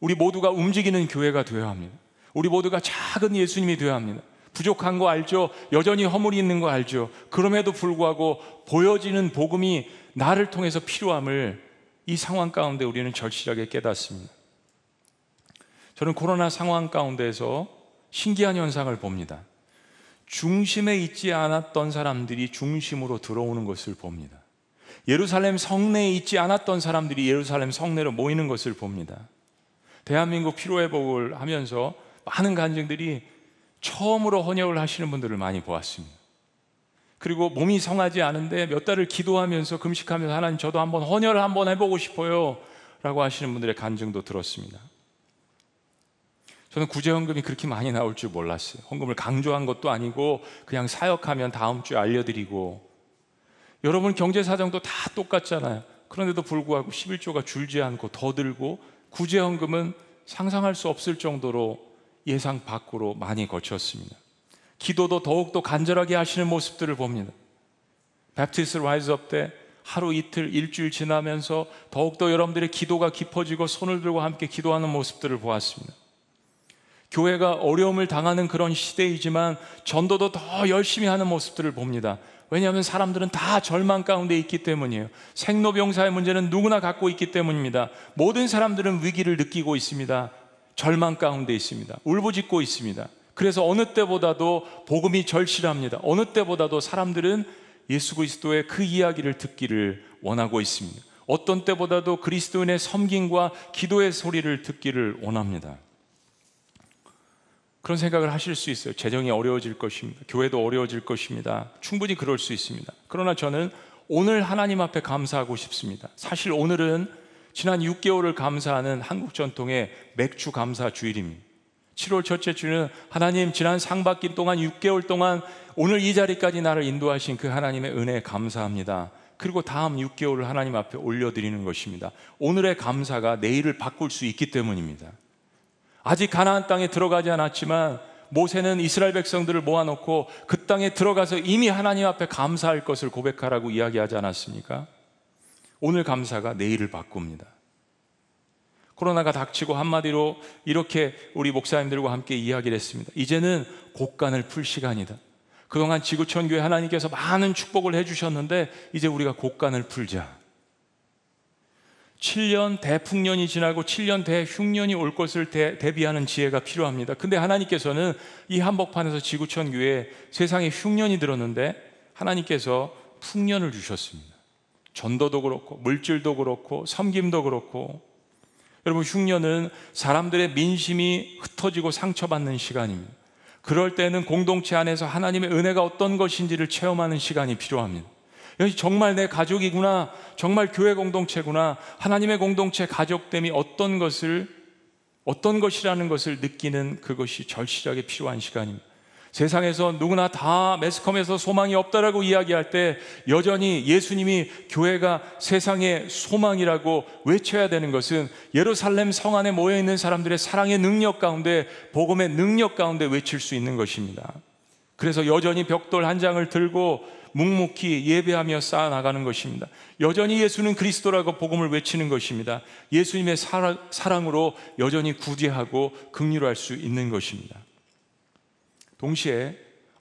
우리 모두가 움직이는 교회가 되어야 합니다. 우리 모두가 작은 예수님이 되어야 합니다. 부족한 거 알죠? 여전히 허물이 있는 거 알죠? 그럼에도 불구하고 보여지는 복음이 나를 통해서 필요함을 이 상황 가운데 우리는 절실하게 깨닫습니다. 저는 코로나 상황 가운데서 신기한 현상을 봅니다. 중심에 있지 않았던 사람들이 중심으로 들어오는 것을 봅니다. 예루살렘 성내에 있지 않았던 사람들이 예루살렘 성내로 모이는 것을 봅니다. 대한민국 피로회복을 하면서 많은 간증들이 처음으로 헌혈을 하시는 분들을 많이 보았습니다. 그리고 몸이 성하지 않은데 몇 달을 기도하면서 금식하면서 하나님 저도 한번 헌혈을 한번 해보고 싶어요 라고 하시는 분들의 간증도 들었습니다. 저는 구제헌금이 그렇게 많이 나올 줄 몰랐어요. 헌금을 강조한 것도 아니고 그냥 사역하면 다음 주에 알려드리고 여러분 경제 사정도 다 똑같잖아요. 그런데도 불구하고 11조가 줄지 않고 더 들고 구제헌금은 상상할 수 없을 정도로 예상 밖으로 많이 거쳤습니다. 기도도 더욱더 간절하게 하시는 모습들을 봅니다. Baptist Rise Up 때 하루 이틀 일주일 지나면서 더욱더 여러분들의 기도가 깊어지고 손을 들고 함께 기도하는 모습들을 보았습니다. 교회가 어려움을 당하는 그런 시대이지만 전도도 더 열심히 하는 모습들을 봅니다. 왜냐하면 사람들은 다 절망 가운데 있기 때문이에요. 생로병사의 문제는 누구나 갖고 있기 때문입니다. 모든 사람들은 위기를 느끼고 있습니다. 절망 가운데 있습니다. 울부짖고 있습니다. 그래서 어느 때보다도 복음이 절실합니다. 어느 때보다도 사람들은 예수 그리스도의 그 이야기를 듣기를 원하고 있습니다. 어떤 때보다도 그리스도인의 섬김과 기도의 소리를 듣기를 원합니다. 그런 생각을 하실 수 있어요. 재정이 어려워질 것입니다. 교회도 어려워질 것입니다. 충분히 그럴 수 있습니다. 그러나 저는 오늘 하나님 앞에 감사하고 싶습니다. 사실 오늘은 지난 6개월을 감사하는 한국 전통의 맥주 감사 주일입니다. 7월 첫째 주는 하나님 지난 상반기 동안 6개월 동안 오늘 이 자리까지 나를 인도하신 그 하나님의 은혜에 감사합니다. 그리고 다음 6개월을 하나님 앞에 올려드리는 것입니다. 오늘의 감사가 내일을 바꿀 수 있기 때문입니다. 아직 가나안 땅에 들어가지 않았지만 모세는 이스라엘 백성들을 모아놓고 그 땅에 들어가서 이미 하나님 앞에 감사할 것을 고백하라고 이야기하지 않았습니까? 오늘 감사가 내일을 바꿉니다. 코로나가 닥치고 한마디로 이렇게 우리 목사님들과 함께 이야기를 했습니다. 이제는 곡간을 풀 시간이다. 그동안 지구촌 교회 하나님께서 많은 축복을 해주셨는데 이제 우리가 곡간을 풀자. 7년 대풍년이 지나고 7년 대흉년이 올 것을 대, 비하는 지혜가 필요합니다. 근데 하나님께서는 이 한복판에서 지구촌 교회에 세상에 흉년이 들었는데 하나님께서 풍년을 주셨습니다. 전도도 그렇고 물질도 그렇고 섬김도 그렇고 여러분 흉년은 사람들의 민심이 흩어지고 상처받는 시간입니다. 그럴 때는 공동체 안에서 하나님의 은혜가 어떤 것인지를 체험하는 시간이 필요합니다. 여기 정말 내 가족이구나. 정말 교회 공동체구나. 하나님의 공동체 가족됨이 어떤 것을 어떤 것이라는 것을 느끼는 그것이 절실하게 필요한 시간입니다. 세상에서 누구나 다 매스컴에서 소망이 없다라고 이야기할 때 여전히 예수님이 교회가 세상의 소망이라고 외쳐야 되는 것은 예루살렘 성 안에 모여 있는 사람들의 사랑의 능력 가운데 복음의 능력 가운데 외칠 수 있는 것입니다. 그래서 여전히 벽돌 한 장을 들고 묵묵히 예배하며 쌓아 나가는 것입니다. 여전히 예수는 그리스도라고 복음을 외치는 것입니다. 예수님의 사랑으로 여전히 구제하고 긍휼할 수 있는 것입니다. 동시에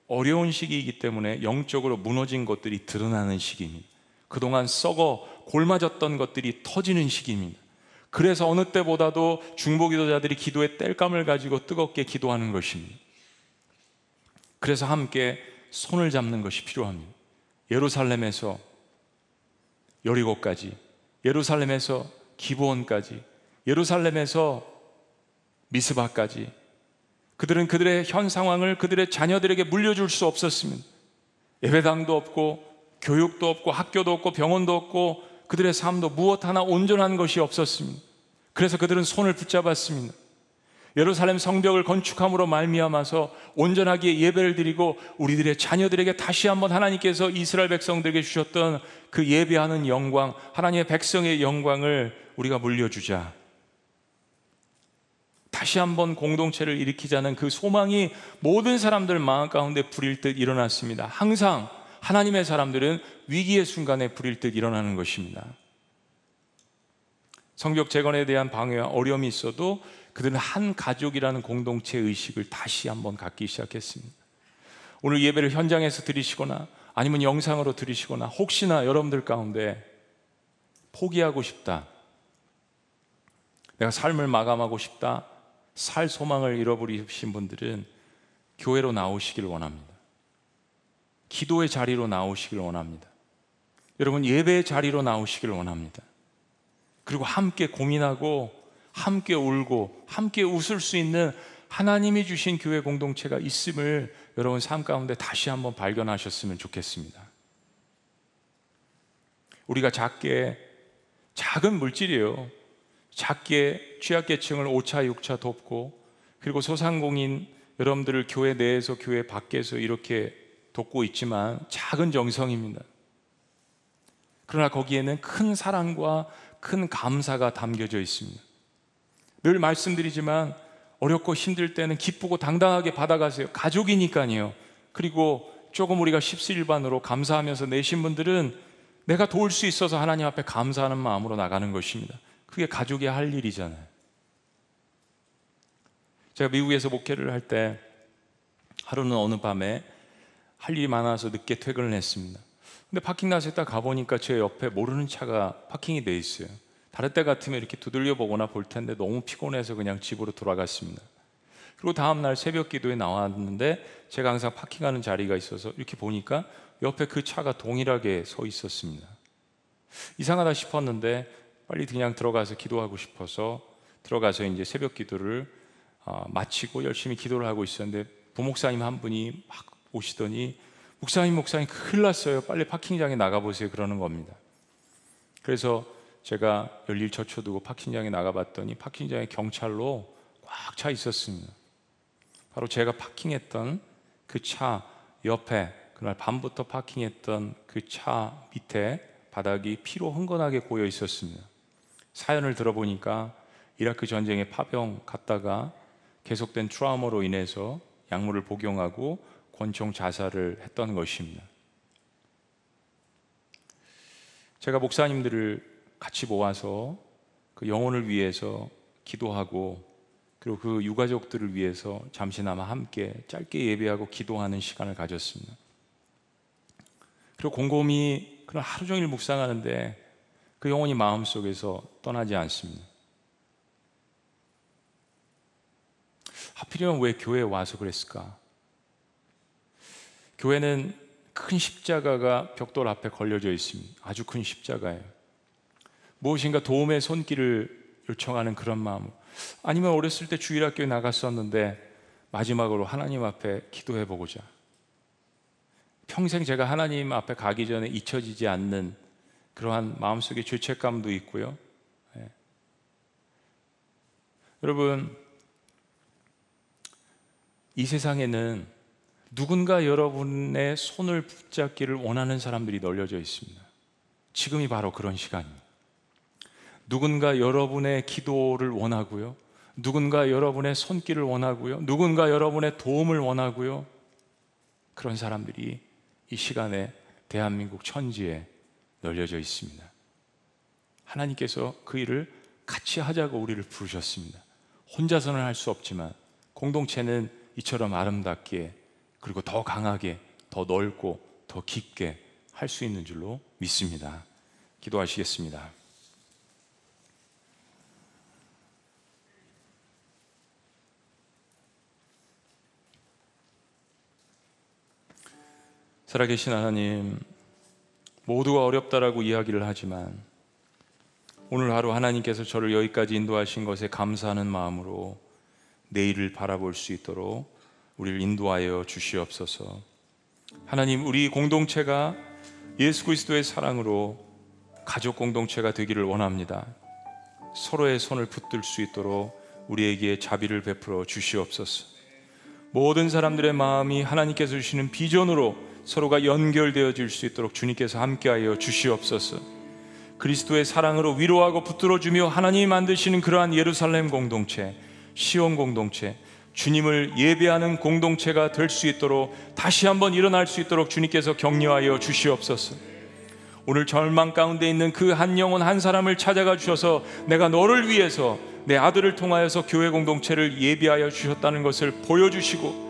어려운 시기이기 때문에 영적으로 무너진 것들이 드러나는 시기입니다. 그동안 썩어 골마졌던 것들이 터지는 시기입니다. 그래서 어느 때보다도 중보 기도자들이 기도의 땔감을 가지고 뜨겁게 기도하는 것입니다. 그래서 함께 손을 잡는 것이 필요합니다. 예루살렘에서 여리고까지, 예루살렘에서 기브온까지, 예루살렘에서 미스바까지 그들은 그들의 현 상황을 그들의 자녀들에게 물려줄 수 없었습니다. 예배당도 없고 교육도 없고 학교도 없고 병원도 없고 그들의 삶도 무엇 하나 온전한 것이 없었습니다. 그래서 그들은 손을 붙잡았습니다. 예루살렘 성벽을 건축함으로 말미암아서 온전하게 예배를 드리고 우리들의 자녀들에게 다시 한번 하나님께서 이스라엘 백성들에게 주셨던 그 예배하는 영광, 하나님의 백성의 영광을 우리가 물려주자. 다시 한번 공동체를 일으키자는 그 소망이 모든 사람들 마음 가운데 불일 듯 일어났습니다. 항상 하나님의 사람들은 위기의 순간에 불일 듯 일어나는 것입니다. 성벽 재건에 대한 방해와 어려움이 있어도 그들은 한 가족이라는 공동체 의식을 다시 한번 갖기 시작했습니다. 오늘 예배를 현장에서 들으시거나 아니면 영상으로 들으시거나 혹시나 여러분들 가운데 포기하고 싶다. 내가 삶을 마감하고 싶다. 살 소망을 잃어버리신 분들은 교회로 나오시길 원합니다. 기도의 자리로 나오시길 원합니다. 여러분 예배의 자리로 나오시길 원합니다. 그리고 함께 고민하고 함께 울고 함께 웃을 수 있는 하나님이 주신 교회 공동체가 있음을 여러분 삶 가운데 다시 한번 발견하셨으면 좋겠습니다. 우리가 작게 작은 물질이에요. 작게 취약계층을 5차, 6차 돕고 그리고 소상공인 여러분들을 교회 내에서 교회 밖에서 이렇게 돕고 있지만 작은 정성입니다. 그러나 거기에는 큰 사랑과 큰 감사가 담겨져 있습니다. 늘 말씀드리지만 어렵고 힘들 때는 기쁘고 당당하게 받아가세요. 가족이니까요. 그리고 조금 우리가 십시일반으로 감사하면서 내신 분들은 내가 도울 수 있어서 하나님 앞에 감사하는 마음으로 나가는 것입니다. 그게 가족이 할 일이잖아요. 제가 미국에서 목회를 할 때 하루는 어느 밤에 할 일이 많아서 늦게 퇴근을 했습니다. 근데 파킹라스에 딱 가보니까 제 옆에 모르는 차가 파킹이 돼 있어요. 다른 때 같으면 이렇게 두들려 보거나 볼 텐데 너무 피곤해서 그냥 집으로 돌아갔습니다. 그리고 다음 날 새벽 기도에 나왔는데 제가 항상 파킹하는 자리가 있어서 이렇게 보니까 옆에 그 차가 동일하게 서 있었습니다. 이상하다 싶었는데 빨리 그냥 들어가서 기도하고 싶어서 들어가서 이제 새벽 기도를 아, 마치고 열심히 기도를 하고 있었는데 부목사님 한 분이 막 오시더니 목사님 목사님 큰일 났어요. 빨리 파킹장에 나가 보세요. 그러는 겁니다. 그래서 제가 열일 젖혀두고 파킹장에 나가봤더니 파킹장에 경찰로 꽉 차 있었습니다. 바로 제가 파킹했던 그 차 옆에 그날 밤부터 파킹했던 그 차 밑에 바닥이 피로 흥건하게 고여 있었습니다. 사연을 들어보니까 이라크 전쟁에 파병 갔다가 계속된 트라우마로 인해서 약물을 복용하고 권총 자살을 했던 것입니다. 제가 목사님들을 같이 모아서 그 영혼을 위해서 기도하고 그리고 그 유가족들을 위해서 잠시나마 함께 짧게 예배하고 기도하는 시간을 가졌습니다. 그리고 곰곰이 그런 하루 종일 묵상하는데 그 영혼이 마음속에서 떠나지 않습니다. 하필이면 왜 교회에 와서 그랬을까? 교회는 큰 십자가가 벽돌 앞에 걸려져 있습니다. 아주 큰 십자가예요. 무엇인가 도움의 손길을 요청하는 그런 마음. 아니면 어렸을 때 주일학교에 나갔었는데 마지막으로 하나님 앞에 기도해 보고자. 평생 제가 하나님 앞에 가기 전에 잊혀지지 않는 그러한 마음속의 죄책감도 있고요. 네. 여러분, 이 세상에는 누군가 여러분의 손을 붙잡기를 원하는 사람들이 널려져 있습니다. 지금이 바로 그런 시간입니다. 누군가 여러분의 기도를 원하고요. 누군가 여러분의 손길을 원하고요. 누군가 여러분의 도움을 원하고요. 그런 사람들이 이 시간에 대한민국 천지에 널려져 있습니다. 하나님께서 그 일을 같이 하자고 우리를 부르셨습니다. 혼자서는 할 수 없지만 공동체는 이처럼 아름답게 그리고 더 강하게, 더 넓고, 더 깊게 할 수 있는 줄로 믿습니다. 기도하시겠습니다. 살아계신 하나님, 모두가 어렵다라고 이야기를 하지만 오늘 하루 하나님께서 저를 여기까지 인도하신 것에 감사하는 마음으로 내일을 바라볼 수 있도록 우리를 인도하여 주시옵소서. 하나님, 우리 공동체가 예수 그리스도의 사랑으로 가족 공동체가 되기를 원합니다. 서로의 손을 붙들 수 있도록 우리에게 자비를 베풀어 주시옵소서. 모든 사람들의 마음이 하나님께서 주시는 비전으로 서로가 연결되어질 수 있도록 주님께서 함께하여 주시옵소서. 그리스도의 사랑으로 위로하고 붙들어 주며 하나님이 만드시는 그러한 예루살렘 공동체, 시온 공동체, 주님을 예배하는 공동체가 될 수 있도록 다시 한번 일어날 수 있도록 주님께서 격려하여 주시옵소서. 오늘 절망 가운데 있는 그 한 영혼 한 사람을 찾아가 주셔서 내가 너를 위해서 내 아들을 통하여서 교회 공동체를 예비하여 주셨다는 것을 보여주시고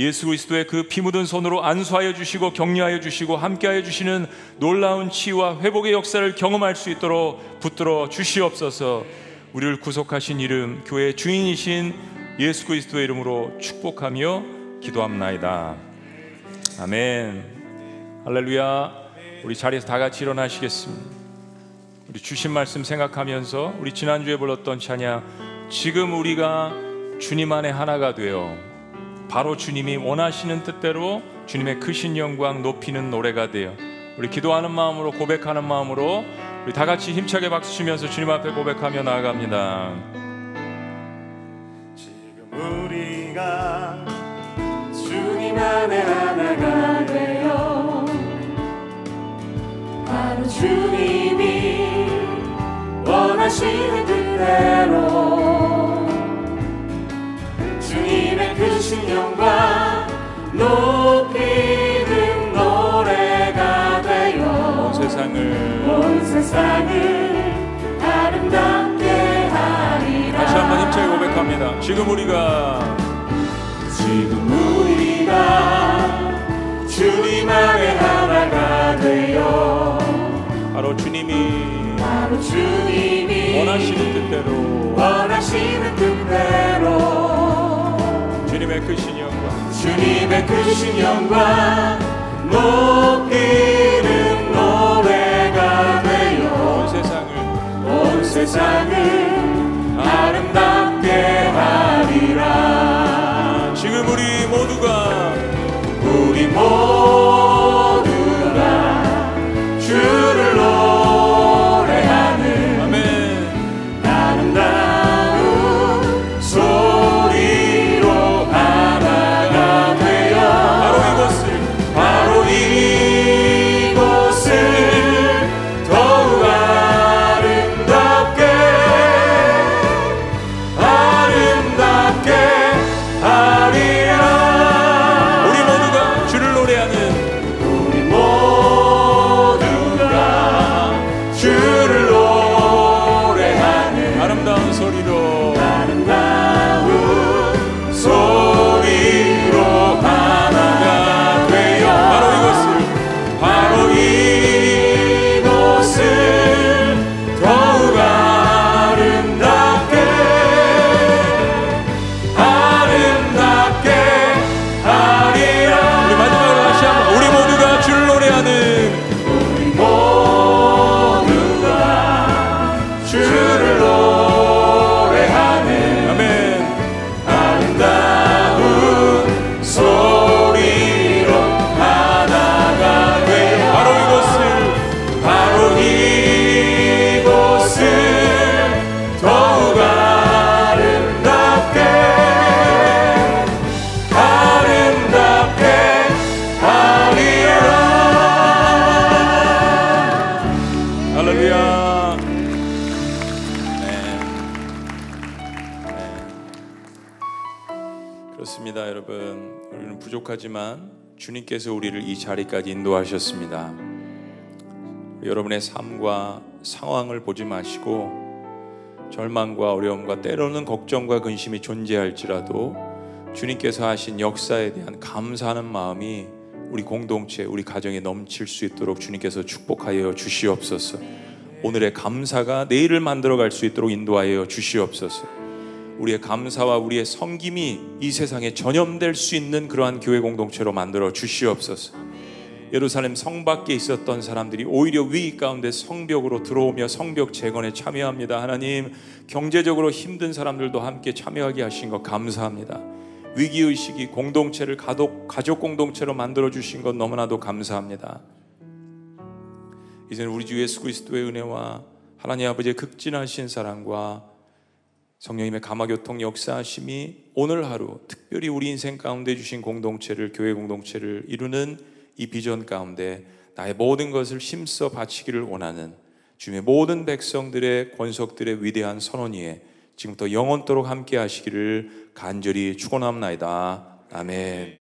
예수 그리스도의 그 피 묻은 손으로 안수하여 주시고 격려하여 주시고 함께하여 주시는 놀라운 치유와 회복의 역사를 경험할 수 있도록 붙들어 주시옵소서. 우리를 구속하신 이름 교회 주인이신 예수 그리스도의 이름으로 축복하며 기도합나이다. 아멘. 할렐루야. 우리 자리에서 다 같이 일어나시겠습니다. 우리 주신 말씀 생각하면서 우리 지난주에 불렀던 찬양 지금 우리가 주님 안에 하나가 되어 바로 주님이 원하시는 뜻대로 주님의 크신 영광 높이는 노래가 되어 우리 기도하는 마음으로 고백하는 마음으로 우리 다 같이 힘차게 박수 치면서 주님 앞에 고백하며 나아갑니다. 지금 우리가 주님 안에 하나가 되어 바로 주님이 원하시는 뜻대로 온 세상을 온 세상을 아름답게 하리라 다시 한번 힘차게 고백합니다. 지금 우리가 지금 우리가 주님 안에 하나가 되어 바로 주님이 바로 주님이 원하시는 뜻대로 원하시는 뜻대로 주님의 크신 영광. 주님의 크신 영광 높이는 노래가 되어 온 세상을. 온 세상을 아름답게 하리라. 지금 우리 모두가 우리 모두 그렇습니다 여러분 우리는 부족하지만 주님께서 우리를 이 자리까지 인도하셨습니다 여러분의 삶과 상황을 보지 마시고 절망과 어려움과 때로는 걱정과 근심이 존재할지라도 주님께서 하신 역사에 대한 감사하는 마음이 우리 공동체, 우리 가정에 넘칠 수 있도록 주님께서 축복하여 주시옵소서. 오늘의 감사가 내일을 만들어 갈 수 있도록 인도하여 주시옵소서. 우리의 감사와 우리의 섬김이 이 세상에 전염될 수 있는 그러한 교회 공동체로 만들어 주시옵소서. 예루살렘 성 밖에 있었던 사람들이 오히려 위기 가운데 성벽으로 들어오며 성벽 재건에 참여합니다. 하나님, 경제적으로 힘든 사람들도 함께 참여하게 하신 것 감사합니다. 위기 의식이 공동체를 가족 가족 공동체로 만들어 주신 것 너무나도 감사합니다. 이제는 우리 주 예수 그리스도의 은혜와 하나님 아버지의 극진하신 사랑과 성령님의 감화교통 역사하심이 오늘 하루 특별히 우리 인생 가운데 주신 공동체를 교회 공동체를 이루는 이 비전 가운데 나의 모든 것을 힘써 바치기를 원하는 주님의 모든 백성들의 권속들의 위대한 선언 위에 지금부터 영원토록 함께 하시기를 간절히 축원합나이다. 아멘.